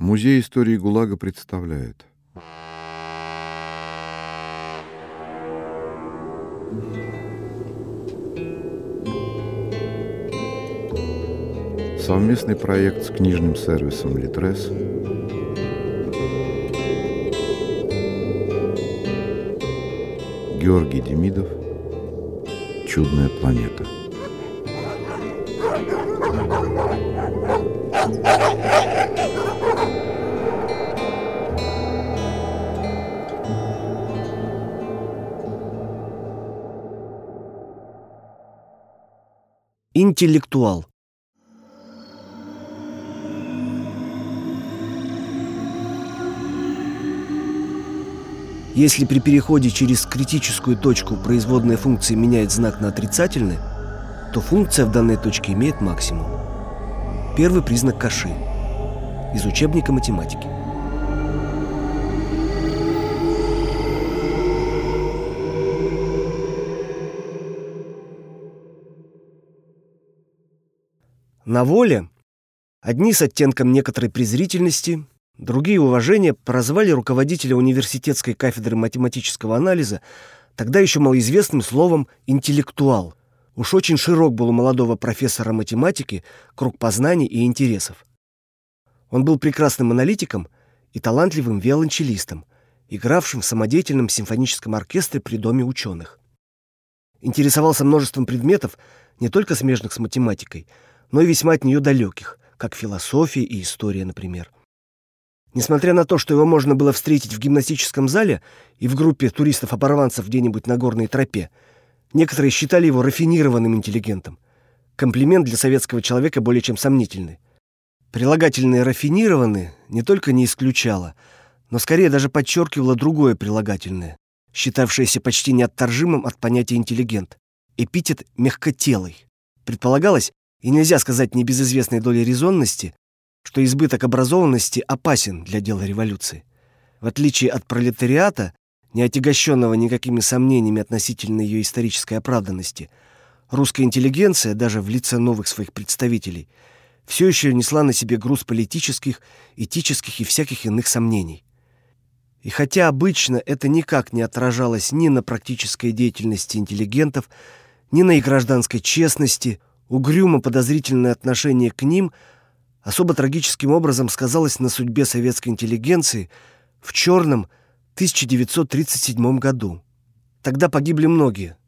Музей истории ГУЛАГа представляет. Совместный проект с книжным сервисом «Литрес» Георгий Демидов. «Чудная планета» Интеллектуал. Если при переходе через критическую точку производная функция меняет знак на отрицательный, то функция в данной точке имеет максимум. Первый признак Каши из учебника математики. На воле одни с оттенком некоторой презрительности, другие уважения прозвали руководителя университетской кафедры математического анализа тогда еще малоизвестным словом «интеллектуал». Уж очень широк был у молодого профессора математики круг познаний и интересов. Он был прекрасным аналитиком и талантливым виолончелистом, игравшим в самодеятельном симфоническом оркестре при Доме ученых. Интересовался множеством предметов, не только смежных с математикой, но и весьма от нее далеких, как философия и история, например. Несмотря на то, что его можно было встретить в гимнастическом зале и в группе туристов-оборванцев где-нибудь на горной тропе, некоторые считали его рафинированным интеллигентом. Комплимент для советского человека более чем сомнительный. Прилагательное «рафинированный» не только не исключало, но скорее даже подчеркивало другое прилагательное, считавшееся почти неотторжимым от понятия «интеллигент» — эпитет «мягкотелый». Предполагалось, и нельзя сказать не без известной доли резонности, что избыток образованности опасен для дела революции. В отличие от пролетариата, не отягощенного никакими сомнениями относительно ее исторической оправданности, русская интеллигенция, даже в лице новых своих представителей, все еще несла на себе груз политических, этических и всяких иных сомнений. И хотя обычно это никак не отражалось ни на практической деятельности интеллигентов, ни на их гражданской честности – угрюмо подозрительное отношение к ним особо трагическим образом сказалось на судьбе советской интеллигенции в черном 1937 году. Тогда погибли многие,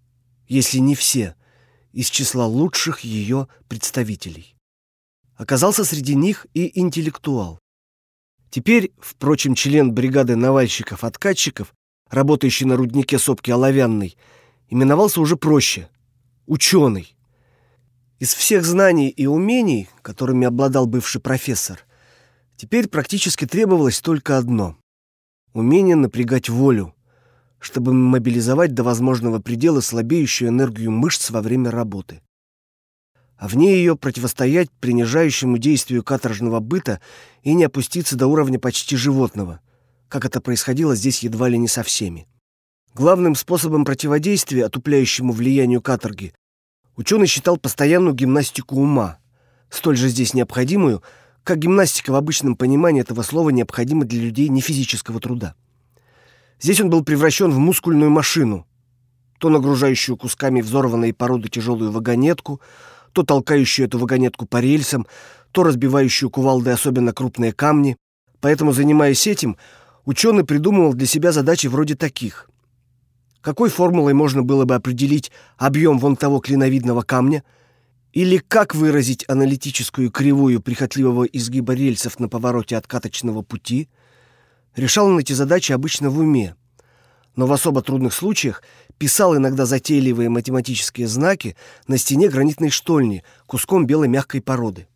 если не все, из числа лучших ее представителей. Оказался среди них и интеллектуал. Теперь, впрочем, член бригады навальщиков-откатчиков, работающий на руднике сопки Оловянной, именовался уже проще — ученый. Из всех знаний и умений, которыми обладал бывший профессор, теперь практически требовалось только одно — умение напрягать волю, чтобы мобилизовать до возможного предела слабеющую энергию мышц во время работы. А в ней ее противостоять принижающему действию каторжного быта и не опуститься до уровня почти животного, как это происходило здесь едва ли не со всеми. Главным способом противодействия отупляющему влиянию каторги Ученый считал постоянную гимнастику ума, столь же здесь необходимую, как гимнастика в обычном понимании этого слова необходима для людей не физического труда. Здесь он был превращен в мускульную машину, то нагружающую кусками взорванной породы тяжелую вагонетку, то толкающую эту вагонетку по рельсам, то разбивающую кувалдой особенно крупные камни. Поэтому, занимаясь этим, ученый придумывал для себя задачи вроде таких какой формулой можно было бы определить объем вон того клиновидного камня, или как выразить аналитическую кривую прихотливого изгиба рельсов на повороте откаточного пути, решал он эти задачи обычно в уме, но в особо трудных случаях писал иногда затейливые математические знаки на стене гранитной штольни куском белой мягкой породы.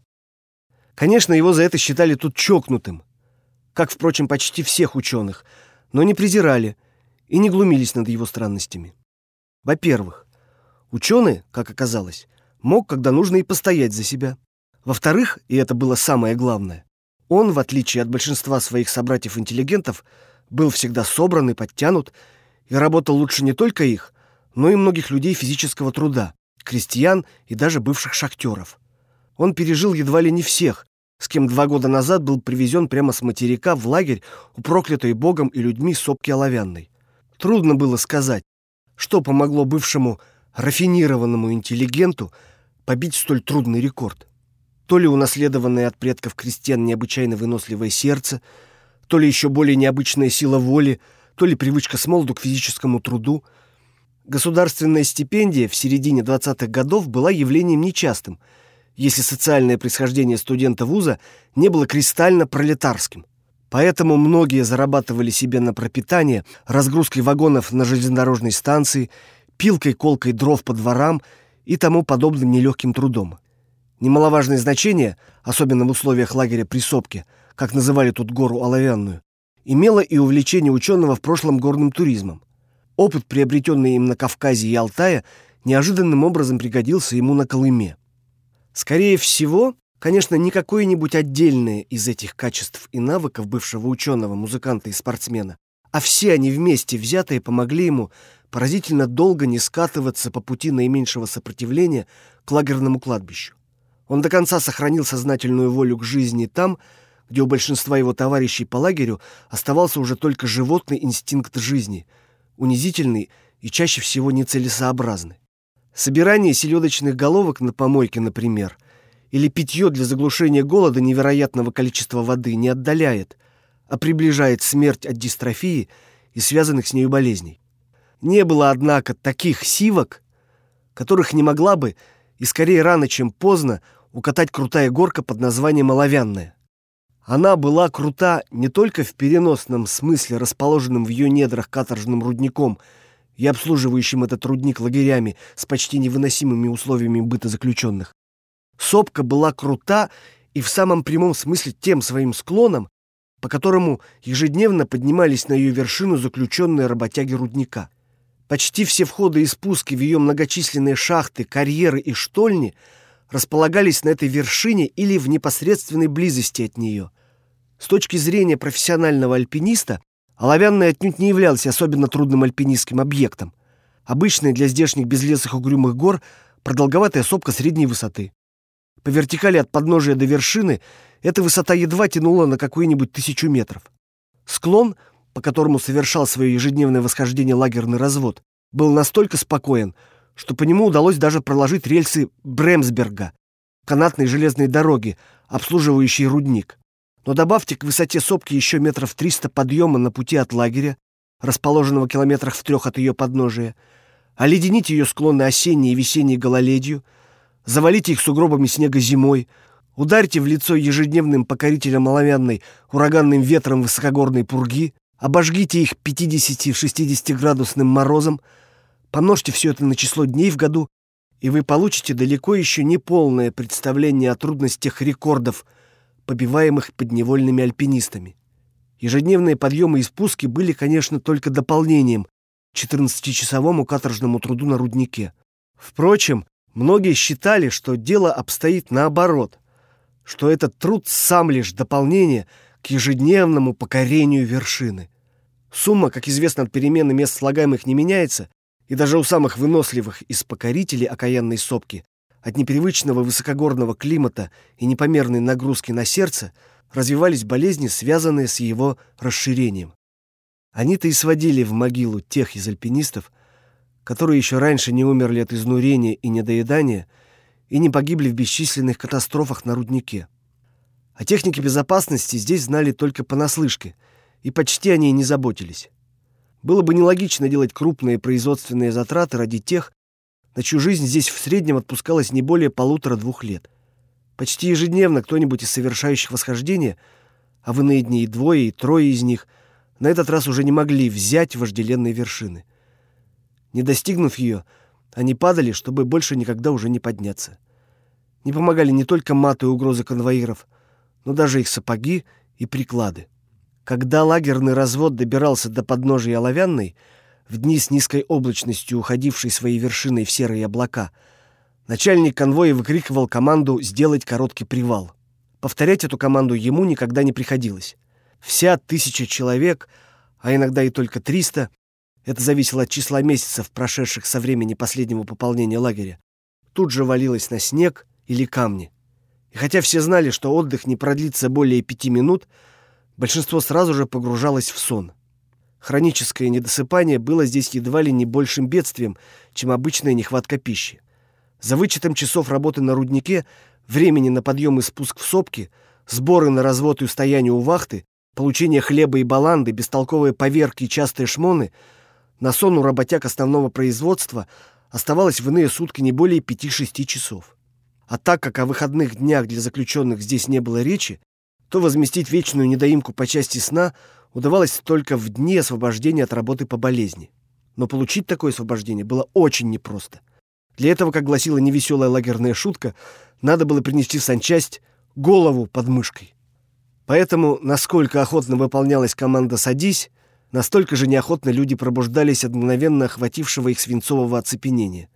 Конечно, его за это считали тут чокнутым, как, впрочем, почти всех ученых, но не презирали – и не глумились над его странностями. Во-первых, ученый, как оказалось, мог, когда нужно, и постоять за себя. Во-вторых, и это было самое главное, он, в отличие от большинства своих собратьев-интеллигентов, был всегда собран и подтянут и работал лучше не только их, но и многих людей физического труда, крестьян и даже бывших шахтеров. Он пережил едва ли не всех, с кем два года назад был привезен прямо с материка в лагерь у проклятой богом и людьми сопки Оловянной. Трудно было сказать, что помогло бывшему рафинированному интеллигенту побить столь трудный рекорд. То ли унаследованное от предков крестьян необычайно выносливое сердце, то ли еще более необычная сила воли, то ли привычка с молоду к физическому труду. Государственная стипендия в середине 20-х годов была явлением нечастым, если социальное происхождение студента вуза не было кристально пролетарским. Поэтому многие зарабатывали себе на пропитание разгрузкой вагонов на железнодорожной станции, пилкой-колкой дров по дворам и тому подобным нелегким трудом. Немаловажное значение, особенно в условиях лагеря при Сопке, как называли тут гору Оловянную, имело и увлечение ученого в прошлом горным туризмом. Опыт, приобретенный им на Кавказе и Алтае, неожиданным образом пригодился ему на Колыме. Скорее всего, конечно, не какое-нибудь отдельное из этих качеств и навыков бывшего ученого, музыканта и спортсмена, а все они вместе взятые помогли ему поразительно долго не скатываться по пути наименьшего сопротивления к лагерному кладбищу. Он до конца сохранил сознательную волю к жизни там, где у большинства его товарищей по лагерю оставался уже только животный инстинкт жизни, унизительный и чаще всего нецелесообразный. Собирание селедочных головок на помойке, например, или питье для заглушения голода невероятного количества воды не отдаляет, а приближает смерть от дистрофии и связанных с нею болезней. Не было, однако, таких сивок, которых не могла бы, и скорее рано, чем поздно, укатать крутая горка под названием Оловянная. Она была крута не только в переносном смысле, расположенным в ее недрах каторжным рудником и обслуживающим этот рудник лагерями с почти невыносимыми условиями быта заключенных. Сопка была крута и в самом прямом смысле тем своим склоном, по которому ежедневно поднимались на ее вершину заключенные работяги рудника. Почти все входы и спуски в ее многочисленные шахты, карьеры и штольни – располагались на этой вершине или в непосредственной близости от нее. С точки зрения профессионального альпиниста, Оловянная отнюдь не являлась особенно трудным альпинистским объектом. Обычная для здешних безлесых угрюмых гор продолговатая сопка средней высоты. По вертикали от подножия до вершины эта высота едва тянула на какую-нибудь тысячу метров. Склон, по которому совершал свое ежедневное восхождение лагерный развод, был настолько спокоен, что по нему удалось даже проложить рельсы Бремсберга, канатной железной дороги, обслуживающей рудник. Но добавьте к высоте сопки еще метров 300 подъема на пути от лагеря, расположенного километрах в трех от ее подножия, оледените ее склоны осенней и весенней гололедью, завалите их сугробами снега зимой, ударьте в лицо ежедневным покорителям оловянной ураганным ветром высокогорной пурги, обожгите их 50-60 градусным морозом, Помножьте все это на число дней в году, и вы получите далеко еще не полное представление о трудностях рекордов, побиваемых подневольными альпинистами. Ежедневные подъемы и спуски были, конечно, только дополнением 14-часовому каторжному труду на руднике. Впрочем, многие считали, что дело обстоит наоборот, что этот труд сам лишь дополнение к ежедневному покорению вершины. Сумма, как известно, от перемены мест слагаемых не меняется, и даже у самых выносливых из покорителей окаянной сопки от непривычного высокогорного климата и непомерной нагрузки на сердце развивались болезни, связанные с его расширением. Они-то и сводили в могилу тех из альпинистов, которые еще раньше не умерли от изнурения и недоедания и не погибли в бесчисленных катастрофах на руднике. О технике безопасности здесь знали только понаслышке, и почти о ней не заботились. Было бы нелогично делать крупные производственные затраты ради тех, на чью жизнь здесь в среднем отпускалось не более полутора-двух лет. Почти ежедневно кто-нибудь из совершающих восхождение, а в иные дни и двое, и трое из них, на этот раз уже не могли взять вожделенные вершины. Не достигнув ее, они падали, чтобы больше никогда уже не подняться. Не помогали не только маты и угрозы конвоиров, но даже их сапоги и приклады. Когда лагерный развод добирался до подножия Оловянной, в дни с низкой облачностью, уходившей своей вершиной в серые облака, начальник конвоя выкрикивал команду сделать короткий привал. Повторять эту команду ему никогда не приходилось. Вся тысяча человек, а иногда и только триста, это зависело от числа месяцев, прошедших со времени последнего пополнения лагеря, тут же валилась на снег или камни. И хотя все знали, что отдых не продлится более пяти минут, большинство сразу же погружалось в сон. Хроническое недосыпание было здесь едва ли не большим бедствием, чем обычная нехватка пищи. За вычетом часов работы на руднике, времени на подъем и спуск в сопки, сборы на развод и устояние у вахты, получение хлеба и баланды, бестолковые поверки и частые шмоны, на сон у работяг основного производства оставалось в иные сутки не более 5-6 часов. А так как о выходных днях для заключенных здесь не было речи, то возместить вечную недоимку по части сна – удавалось только в дни освобождения от работы по болезни. Но получить такое освобождение было очень непросто. Для этого, как гласила невеселая лагерная шутка, надо было принести в санчасть голову под мышкой. Поэтому, насколько охотно выполнялась команда «Садись», настолько же неохотно люди пробуждались от мгновенно охватившего их свинцового оцепенения.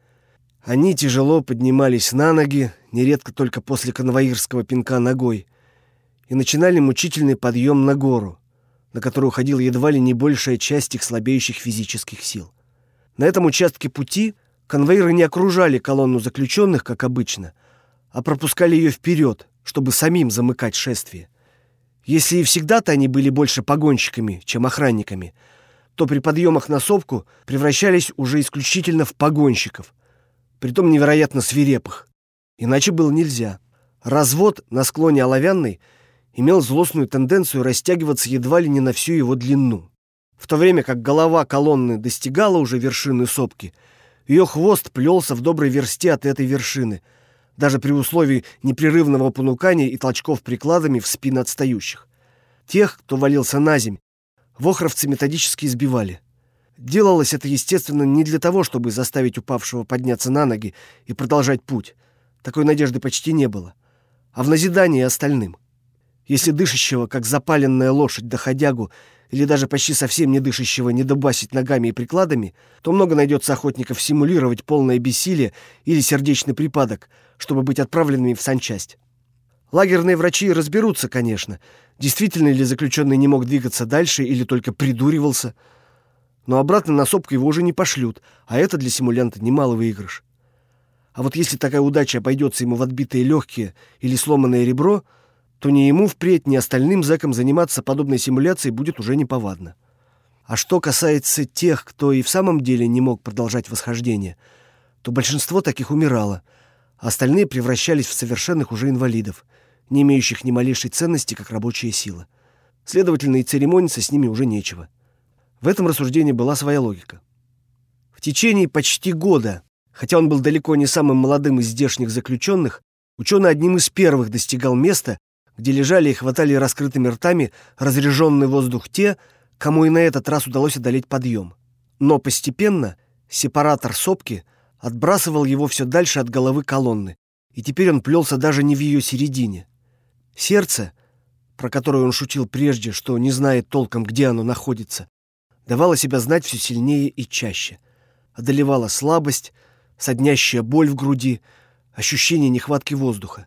Они тяжело поднимались на ноги, нередко только после конвоирского пинка ногой, и начинали мучительный подъем на гору, на который уходила едва ли не большая часть их слабеющих физических сил. На этом участке пути конвейеры не окружали колонну заключенных, как обычно, а пропускали ее вперед, чтобы самим замыкать шествие. Если и всегда-то они были больше погонщиками, чем охранниками, то при подъемах на сопку превращались уже исключительно в погонщиков, притом невероятно свирепых. Иначе было нельзя. Развод на склоне Оловянной – имел злостную тенденцию растягиваться едва ли не на всю его длину. В то время как голова колонны достигала уже вершины сопки, ее хвост плелся в доброй версте от этой вершины, даже при условии непрерывного понукания и толчков прикладами в спины отстающих. Тех, кто валился на земь, вохровцы методически избивали. Делалось это, естественно, не для того, чтобы заставить упавшего подняться на ноги и продолжать путь. Такой надежды почти не было. А в назидание остальным. Если дышащего, как запаленная лошадь, доходягу, или даже почти совсем не дышащего, не добасить ногами и прикладами, то много найдется охотников симулировать полное бессилие или сердечный припадок, чтобы быть отправленными в санчасть. Лагерные врачи разберутся, конечно, действительно ли заключенный не мог двигаться дальше или только придуривался. Но обратно на сопку его уже не пошлют, а это для симулянта немалый выигрыш. А вот если такая удача обойдется ему в отбитые легкие или сломанное ребро – то ни ему впредь, ни остальным зэкам заниматься подобной симуляцией будет уже неповадно. А что касается тех, кто и в самом деле не мог продолжать восхождение, то большинство таких умирало, а остальные превращались в совершенных уже инвалидов, не имеющих ни малейшей ценности, как рабочая сила. Следовательно, и церемониться с ними уже нечего. В этом рассуждении была своя логика. В течение почти года, хотя он был далеко не самым молодым из здешних заключенных, ученый одним из первых достигал места, где лежали и хватали раскрытыми ртами разреженный воздух те, кому и на этот раз удалось одолеть подъем. Но постепенно сепаратор сопки отбрасывал его все дальше от головы колонны, и теперь он плелся даже не в ее середине. Сердце, про которое он шутил прежде, что не знает толком, где оно находится, давало себя знать все сильнее и чаще. Одолевала слабость, соднящая боль в груди, ощущение нехватки воздуха.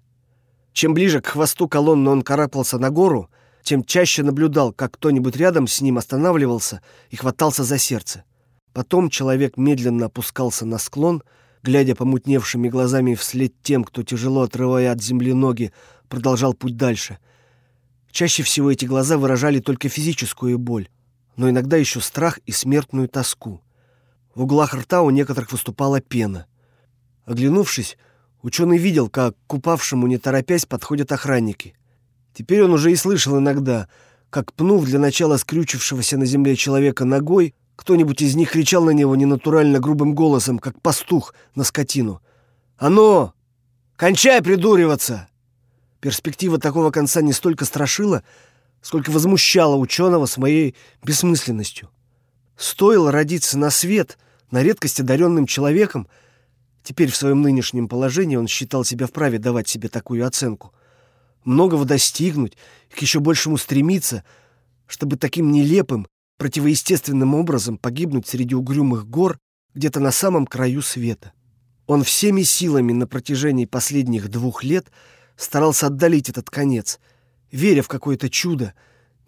Чем ближе к хвосту колонны он карабкался на гору, тем чаще наблюдал, как кто-нибудь рядом с ним останавливался и хватался за сердце. Потом человек медленно опускался на склон, глядя помутневшими глазами вслед тем, кто, тяжело отрывая от земли ноги, продолжал путь дальше. Чаще всего эти глаза выражали только физическую боль, но иногда еще страх и смертную тоску. В углах рта у некоторых выступала пена. Оглянувшись, Ученый видел, как к упавшему, не торопясь, подходят охранники. Теперь он уже и слышал иногда, как, пнув для начала скрючившегося на земле человека ногой, кто-нибудь из них кричал на него ненатурально грубым голосом, как пастух на скотину. «А ну! Кончай придуриваться!» Перспектива такого конца не столько страшила, сколько возмущала ученого своей бессмысленностью. Стоило родиться на свет, на редкость одаренным человеком — Теперь в своем нынешнем положении он считал себя вправе давать себе такую оценку. Многого достигнуть, к еще большему стремиться, чтобы таким нелепым, противоестественным образом погибнуть среди угрюмых гор где-то на самом краю света. Он всеми силами на протяжении последних двух лет старался отдалить этот конец, веря в какое-то чудо,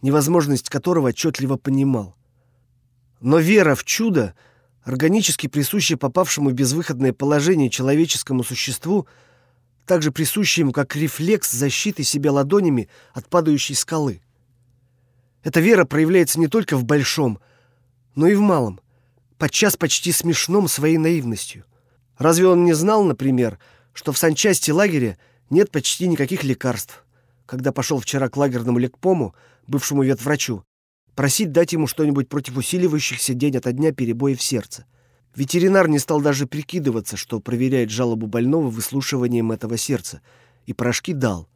невозможность которого отчетливо понимал. Но вера в чудо — органически присущее попавшему в безвыходное положение человеческому существу, так же присущий ему, как рефлекс защиты себя ладонями от падающей скалы. Эта вера проявляется не только в большом, но и в малом, подчас почти смешном своей наивностью. Разве он не знал, например, что в санчасти лагеря нет почти никаких лекарств, когда пошел вчера к лагерному лекпому, бывшему ветврачу, просить дать ему что-нибудь против усиливающихся день ото дня перебоев сердца? Ветеринар не стал даже прикидываться, что проверяет жалобу больного выслушиванием этого сердца, и порошки дал.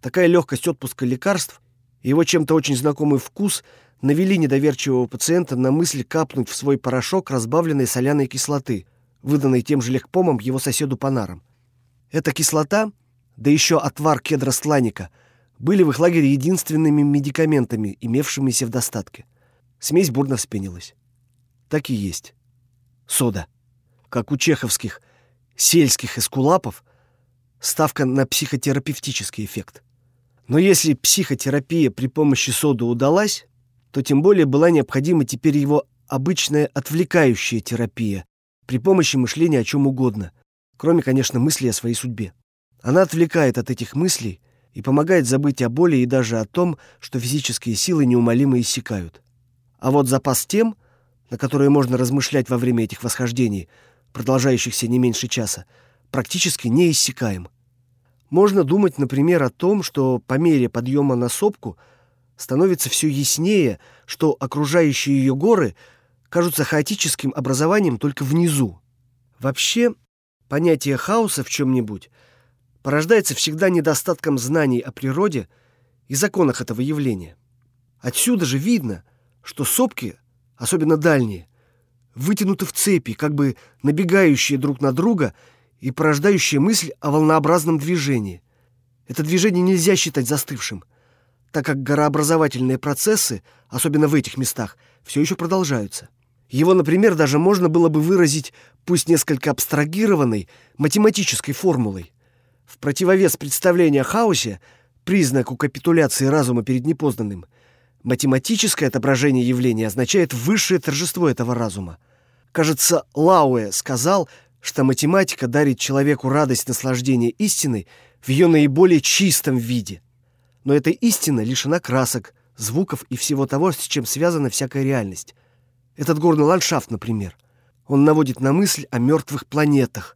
Такая легкость отпуска лекарств и его чем-то очень знакомый вкус навели недоверчивого пациента на мысль капнуть в свой порошок разбавленной соляной кислоты, выданной тем же лекпомом его соседу по нарам. Эта кислота, да еще отвар кедра сланика, были в их лагере единственными медикаментами, имевшимися в достатке. Смесь бурно вспенилась. Так и есть сода. Как у чеховских сельских эскулапов, ставка на психотерапевтический эффект. Но если психотерапия при помощи соды удалась, то тем более была необходима теперь его обычная отвлекающая терапия при помощи мышления о чем угодно, кроме, конечно, мыслей о своей судьбе. Она отвлекает от этих мыслей и помогает забыть о боли и даже о том, что физические силы неумолимо иссякают. А вот запас тем, на которые можно размышлять во время этих восхождений, продолжающихся не меньше часа, практически неиссякаем. Можно думать, например, о том, что по мере подъема на сопку становится все яснее, что окружающие ее горы кажутся хаотическим образованием только внизу. Вообще, понятие хаоса в чем-нибудь порождается всегда недостатком знаний о природе и законах этого явления. Отсюда же видно, что сопки особенно дальние, вытянуты в цепи, как бы набегающие друг на друга и порождающие мысль о волнообразном движении. Это движение нельзя считать застывшим, так как горообразовательные процессы, особенно в этих местах, все еще продолжаются. Его, например, даже можно было бы выразить, пусть несколько абстрагированной, математической формулой. В противовес представлению о хаосе, признаку капитуляции разума перед непознанным – Математическое отображение явления означает высшее торжество этого разума. Кажется, Лауэ сказал, что математика дарит человеку радость наслаждения истиной в ее наиболее чистом виде. Но эта истина лишена красок, звуков и всего того, с чем связана всякая реальность. Этот горный ландшафт, например. Он наводит на мысль о мертвых планетах,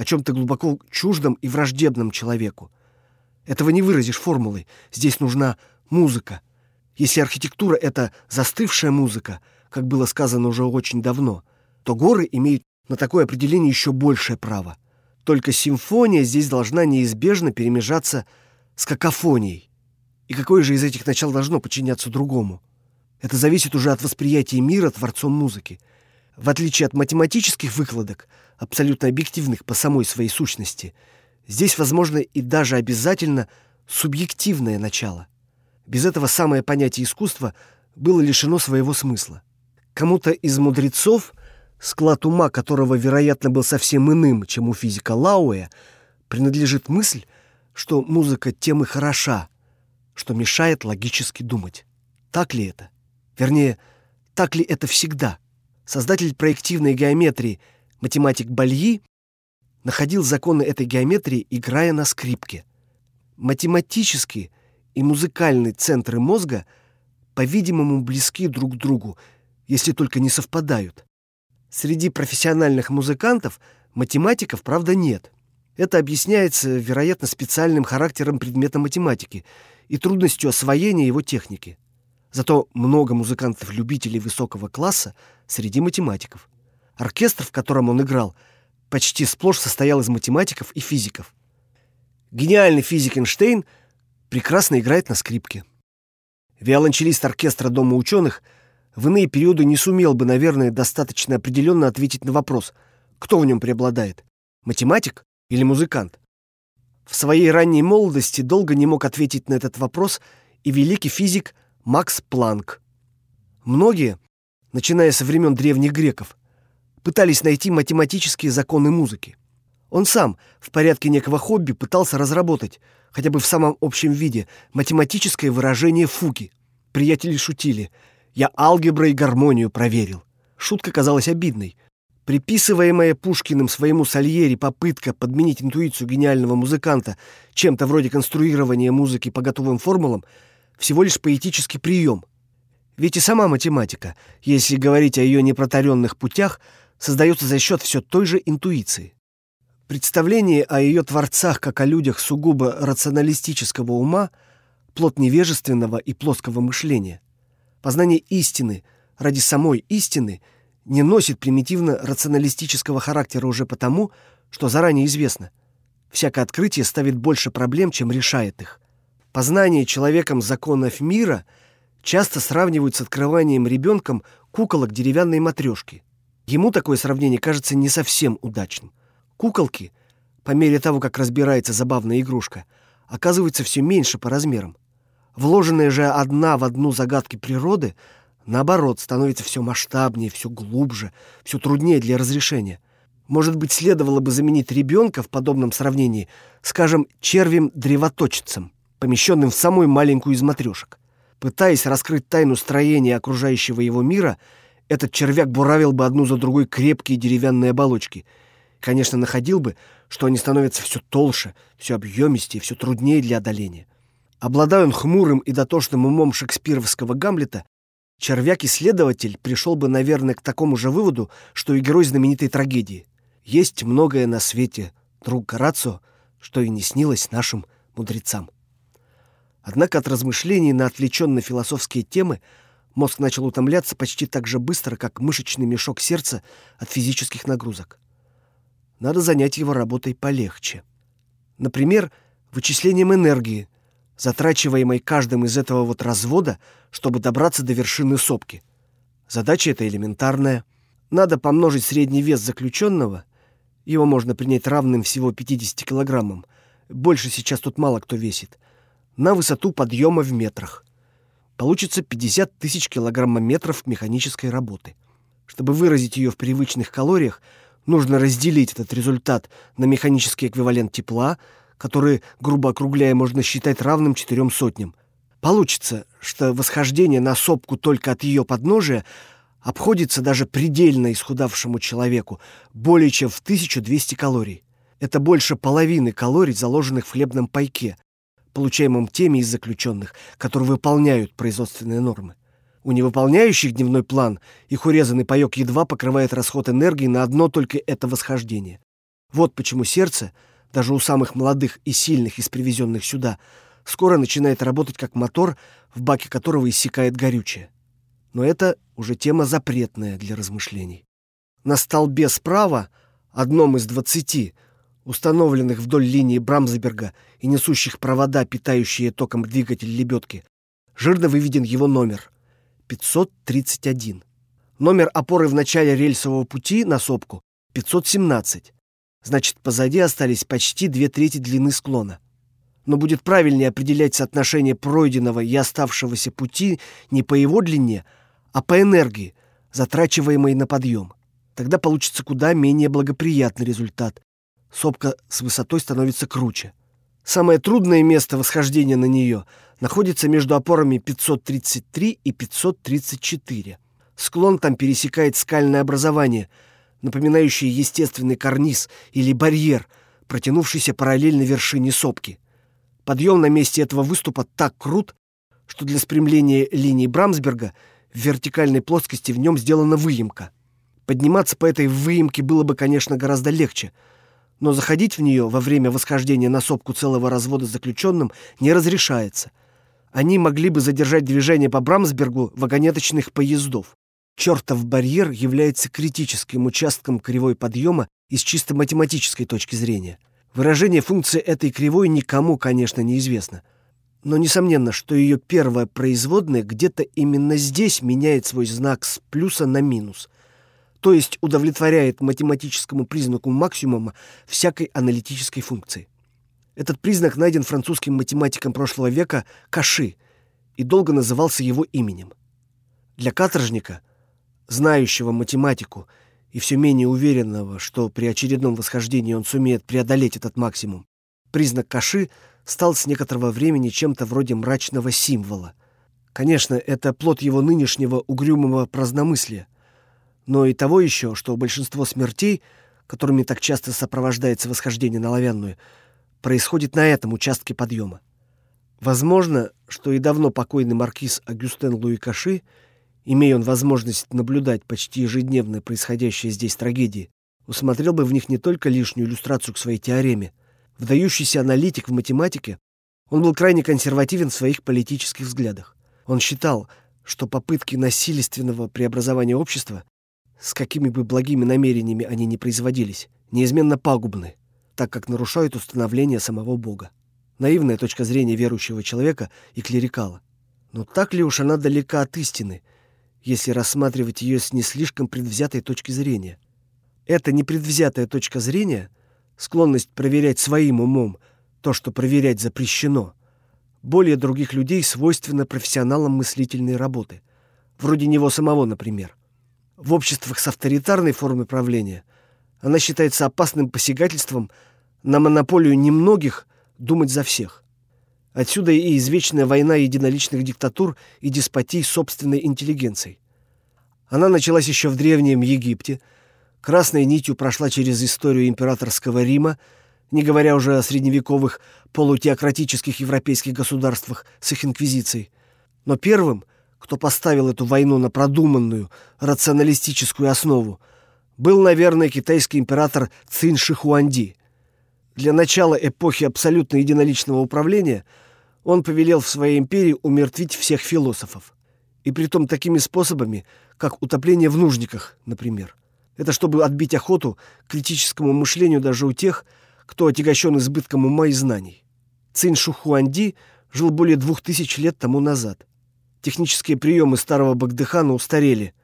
о чем-то глубоко чуждом и враждебном человеку. Этого не выразишь формулой. Здесь нужна музыка, если архитектура — это застывшая музыка, как было сказано уже очень давно, то горы имеют на такое определение еще большее право. Только симфония здесь должна неизбежно перемежаться с какофонией. И какое же из этих начал должно подчиняться другому? Это зависит уже от восприятия мира творцом музыки. В отличие от математических выкладок, абсолютно объективных по самой своей сущности, здесь возможно и даже обязательно субъективное начало. Без этого самое понятие искусства было лишено своего смысла. Кому-то из мудрецов, склад ума которого, вероятно, был совсем иным, чем у физика Лауэ, принадлежит мысль, что музыка тем и хороша, что мешает логически думать. Так ли это? Вернее, так ли это всегда? Создатель проективной геометрии, математик Бальи, находил законы этой геометрии, играя на скрипке. Математически и музыкальные центры мозга, по-видимому, близки друг к другу, если только не совпадают. Среди профессиональных музыкантов математиков, правда, нет. Это объясняется, вероятно, специальным характером предмета математики и трудностью освоения его техники. Зато много музыкантов-любителей высокого класса среди математиков. Оркестр, в котором он играл, почти сплошь состоял из математиков и физиков. Гениальный физик Эйнштейн – прекрасно играет на скрипке. Виолончелист оркестра Дома ученых в иные периоды не сумел бы, наверное, достаточно определенно ответить на вопрос, кто в нем преобладает – математик или музыкант. В своей ранней молодости долго не мог ответить на этот вопрос и великий физик Макс Планк. Многие, начиная со времен древних греков, пытались найти математические законы музыки. Он сам в порядке некого хобби пытался разработать, хотя бы в самом общем виде, математическое выражение фуги. Приятели шутили. Я алгебра и гармонию проверил. Шутка казалась обидной. Приписываемая Пушкиным своему Сальери попытка подменить интуицию гениального музыканта чем-то вроде конструирования музыки по готовым формулам всего лишь поэтический прием. Ведь и сама математика, если говорить о ее непротаренных путях, создается за счет все той же интуиции. Представление о ее творцах как о людях сугубо рационалистического ума – плод невежественного и плоского мышления. Познание истины ради самой истины не носит примитивно-рационалистического характера уже потому, что заранее известно. Всякое открытие ставит больше проблем, чем решает их. Познание человеком законов мира часто сравнивают с открыванием ребенком куколок деревянной матрешки. Ему такое сравнение кажется не совсем удачным. Куколки, по мере того, как разбирается забавная игрушка, оказываются все меньше по размерам. Вложенная же одна в одну загадки природы, наоборот, становится все масштабнее, все глубже, все труднее для разрешения. Может быть, следовало бы заменить ребенка в подобном сравнении, скажем, червем-древоточицем помещенным в самую маленькую из матрешек. Пытаясь раскрыть тайну строения окружающего его мира, этот червяк буравил бы одну за другой крепкие деревянные оболочки. Конечно, находил бы, что они становятся все толще, все объемистее, все труднее для одоления. Обладая он хмурым и дотошным умом шекспировского Гамлета, червяк-исследователь пришел бы, наверное, к такому же выводу, что и герой знаменитой трагедии. Есть многое на свете, друг Горацио, что и не снилось нашим мудрецам. Однако от размышлений на отвлеченные философские темы мозг начал утомляться почти так же быстро, как мышечный мешок сердца от физических нагрузок. Надо занять его работой полегче. Например, вычислением энергии, затрачиваемой каждым из этого вот развода, чтобы добраться до вершины сопки. Задача эта элементарная. Надо помножить средний вес заключенного, его можно принять равным всего 50 килограммам, больше сейчас тут мало кто весит – на высоту подъема в метрах. Получится 50 тысяч килограммометров механической работы. Чтобы выразить ее в привычных калориях, нужно разделить этот результат на механический эквивалент тепла, который, грубо округляя, можно считать равным четырем сотням. Получится, что восхождение на сопку только от ее подножия обходится даже предельно исхудавшему человеку более чем в 1200 калорий. Это больше половины калорий, заложенных в хлебном пайке, получаемым теми из заключенных, которые выполняют производственные нормы. У невыполняющих дневной план их урезанный паёк едва покрывает расход энергии на одно только это восхождение. Вот почему сердце, даже у самых молодых и сильных из привезенных сюда, скоро начинает работать как мотор, в баке которого иссякает горючее. Но это уже тема запретная для размышлений. На столбе справа, одном из двадцати, установленных вдоль линии Брамсберга и несущих провода, питающие током двигатель лебедки, жирно выведен его номер — 531. Номер опоры в начале рельсового пути на сопку — 517. Значит, позади остались почти две трети длины склона. Но будет правильнее определять соотношение пройденного и оставшегося пути не по его длине, а по энергии, затрачиваемой на подъем. Тогда получится куда менее благоприятный результат, сопка с высотой становится круче. Самое трудное место восхождения на нее находится между опорами 533 и 534. Склон там пересекает скальное образование, напоминающее естественный карниз или барьер, протянувшийся параллельно вершине сопки. Подъем на месте этого выступа так крут, что для спрямления линии Брамсберга в вертикальной плоскости в нем сделана выемка. Подниматься по этой выемке было бы, конечно, гораздо легче — но заходить в нее во время восхождения на сопку целого развода заключенным не разрешается. Они могли бы задержать движение по Брамсбергу вагонеточных поездов. Чертов барьер является критическим участком кривой подъема из чисто математической точки зрения. Выражение функции этой кривой никому, конечно, неизвестно. Но несомненно, что ее первая производная где-то именно здесь меняет свой знак с плюса на минус – то есть удовлетворяет математическому признаку максимума всякой аналитической функции. Этот признак найден французским математиком прошлого века Каши и долго назывался его именем. Для каторжника, знающего математику и все менее уверенного, что при очередном восхождении он сумеет преодолеть этот максимум, признак Каши стал с некоторого времени чем-то вроде мрачного символа. Конечно, это плод его нынешнего угрюмого праздномыслия – но и того еще, что большинство смертей, которыми так часто сопровождается восхождение на Лавянную, происходит на этом участке подъема. Возможно, что и давно покойный маркиз Агюстен Луи Каши, имея он возможность наблюдать почти ежедневно происходящие здесь трагедии, усмотрел бы в них не только лишнюю иллюстрацию к своей теореме. Выдающийся аналитик в математике, он был крайне консервативен в своих политических взглядах. Он считал, что попытки насильственного преобразования общества, с какими бы благими намерениями они ни производились, неизменно пагубны, так как нарушают установление самого Бога. Наивная точка зрения верующего человека и клерикала. Но так ли уж она далека от истины, если рассматривать ее с не слишком предвзятой точки зрения? Эта непредвзятая точка зрения, склонность проверять своим умом то, что проверять запрещено, более других людей свойственна профессионалам мыслительной работы, вроде него самого, например. В обществах с авторитарной формой правления она считается опасным посягательством на монополию немногих думать за всех. Отсюда и извечная война единоличных диктатур и деспотий собственной интеллигенцией. Она началась еще в Древнем Египте – красной нитью прошла через историю императорского Рима, не говоря уже о средневековых полутеократических европейских государствах с их инквизицией. Но первым, кто поставил эту войну на продуманную, рационалистическую основу, был, наверное, китайский император Цин Шихуанди. Для начала эпохи абсолютно единоличного управления он повелел в своей империи умертвить всех философов. И притом такими способами, как утопление в нужниках, например. Это чтобы отбить охоту критическому мышлению даже у тех, кто отягощен избытком ума и знаний. Цин Шухуанди жил более двух тысяч лет тому назад. Технические приемы старого Багдыхана устарели,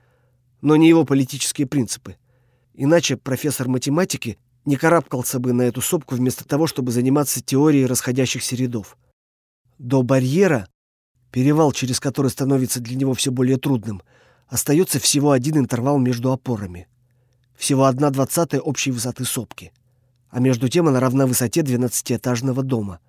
но не его политические принципы. Иначе профессор математики не карабкался бы на эту сопку вместо того, чтобы заниматься теорией расходящихся рядов. До барьера, перевал через который становится для него все более трудным, остается всего один интервал между опорами всего одна двадцатая общей высоты сопки, а между тем она равна высоте двенадцатиэтажного дома.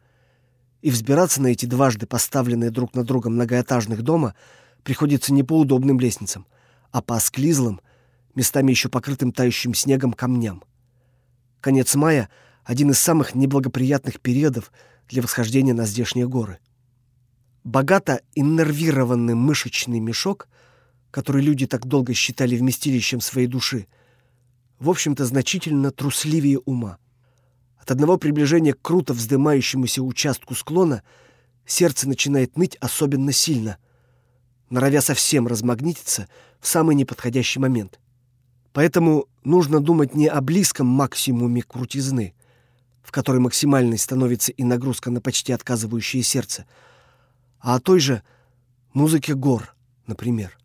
И взбираться на эти дважды поставленные друг на друга многоэтажных дома приходится не по удобным лестницам, а по осклизлым, местами еще покрытым тающим снегом камням. Конец мая — один из самых неблагоприятных периодов для восхождения на здешние горы. Богато иннервированный мышечный мешок, который люди так долго считали вместилищем своей души, в общем-то, значительно трусливее ума. От одного приближения к круто вздымающемуся участку склона сердце начинает ныть особенно сильно, норовя совсем размагнититься в самый неподходящий момент. Поэтому нужно думать не о близком максимуме крутизны, в которой максимальной становится и нагрузка на почти отказывающее сердце, а о той же музыке гор, например.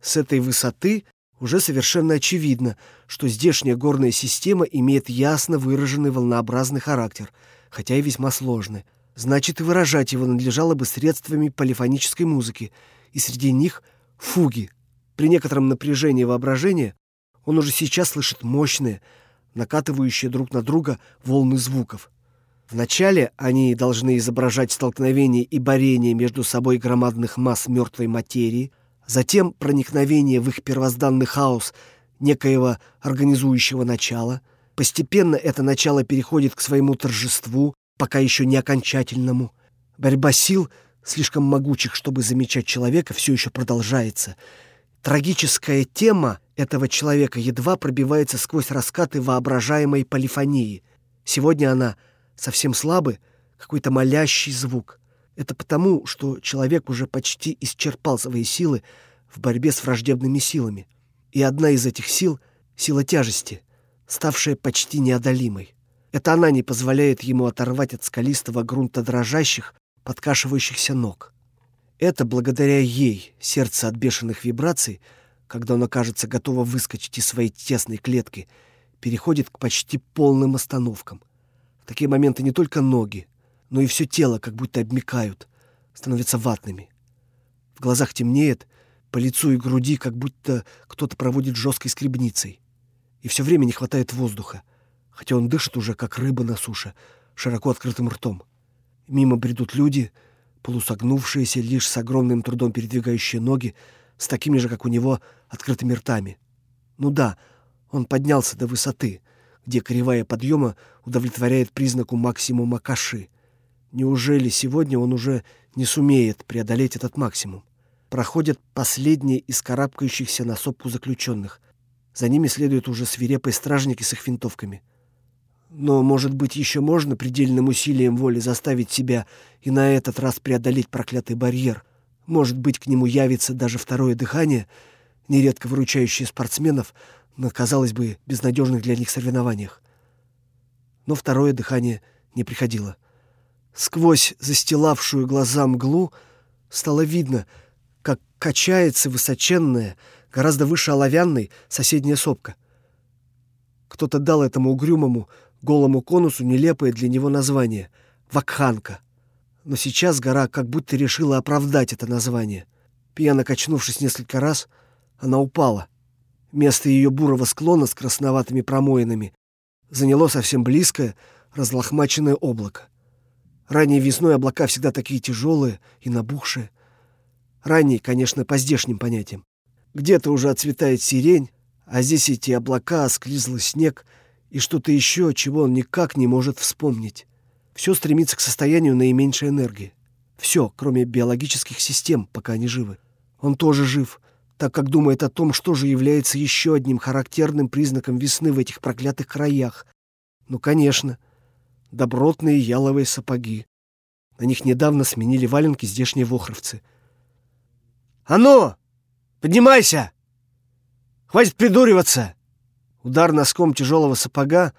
С этой высоты уже совершенно очевидно, что здешняя горная система имеет ясно выраженный волнообразный характер, хотя и весьма сложный. Значит, и выражать его надлежало бы средствами полифонической музыки, и среди них фуги. При некотором напряжении воображения он уже сейчас слышит мощные, накатывающие друг на друга волны звуков. Вначале они должны изображать столкновение и борение между собой громадных масс мертвой материи – затем проникновение в их первозданный хаос некоего организующего начала. Постепенно это начало переходит к своему торжеству, пока еще не окончательному. Борьба сил, слишком могучих, чтобы замечать человека, все еще продолжается. Трагическая тема этого человека едва пробивается сквозь раскаты воображаемой полифонии. Сегодня она совсем слабый, какой-то молящий звук. Это потому, что человек уже почти исчерпал свои силы в борьбе с враждебными силами. И одна из этих сил — сила тяжести, ставшая почти неодолимой. Это она не позволяет ему оторвать от скалистого грунта дрожащих, подкашивающихся ног. Это благодаря ей сердце от бешеных вибраций, когда оно кажется готово выскочить из своей тесной клетки, переходит к почти полным остановкам. В такие моменты не только ноги, но и все тело как будто обмикают, становятся ватными. В глазах темнеет, по лицу и груди как будто кто-то проводит жесткой скребницей. И все время не хватает воздуха, хотя он дышит уже, как рыба на суше, широко открытым ртом. Мимо бредут люди, полусогнувшиеся, лишь с огромным трудом передвигающие ноги, с такими же, как у него, открытыми ртами. Ну да, он поднялся до высоты, где кривая подъема удовлетворяет признаку максимума Каши. Неужели сегодня он уже не сумеет преодолеть этот максимум? Проходят последние из карабкающихся на сопку заключенных. За ними следуют уже свирепые стражники с их винтовками. Но, может быть, еще можно предельным усилием воли заставить себя и на этот раз преодолеть проклятый барьер. Может быть, к нему явится даже второе дыхание, нередко выручающее спортсменов на, казалось бы, безнадежных для них соревнованиях. Но второе дыхание не приходило. Сквозь застилавшую глаза мглу стало видно, как качается высоченная, гораздо выше оловянной, соседняя сопка. Кто-то дал этому угрюмому, голому конусу нелепое для него название — Вакханка. Но сейчас гора как будто решила оправдать это название. Пьяно качнувшись несколько раз, она упала. Место ее бурого склона с красноватыми промоинами заняло совсем близкое, разлохмаченное облако. Ранней весной облака всегда такие тяжелые и набухшие. Ранние, конечно, по здешним понятиям. Где-то уже отцветает сирень, а здесь эти облака, склизлый снег и что-то еще, чего он никак не может вспомнить. Все стремится к состоянию наименьшей энергии. Все, кроме биологических систем, пока они живы. Он тоже жив, так как думает о том, что же является еще одним характерным признаком весны в этих проклятых краях. Ну, конечно, добротные яловые сапоги. На них недавно сменили валенки здешние вохровцы. «А ну! Поднимайся! Хватит придуриваться!» Удар носком тяжелого сапога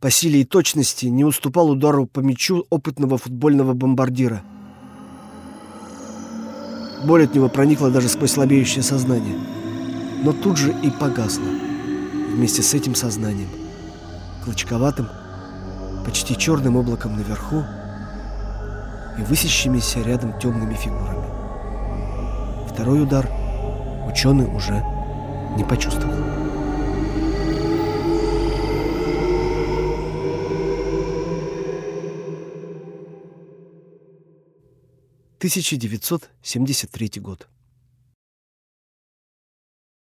по силе и точности не уступал удару по мячу опытного футбольного бомбардира. Боль от него проникла даже сквозь слабеющее сознание, но тут же и погасла вместе с этим сознанием, клочковатым, почти черным облаком наверху и высящимися рядом темными фигурами. Второй удар ученый уже не почувствовал. 1973 год.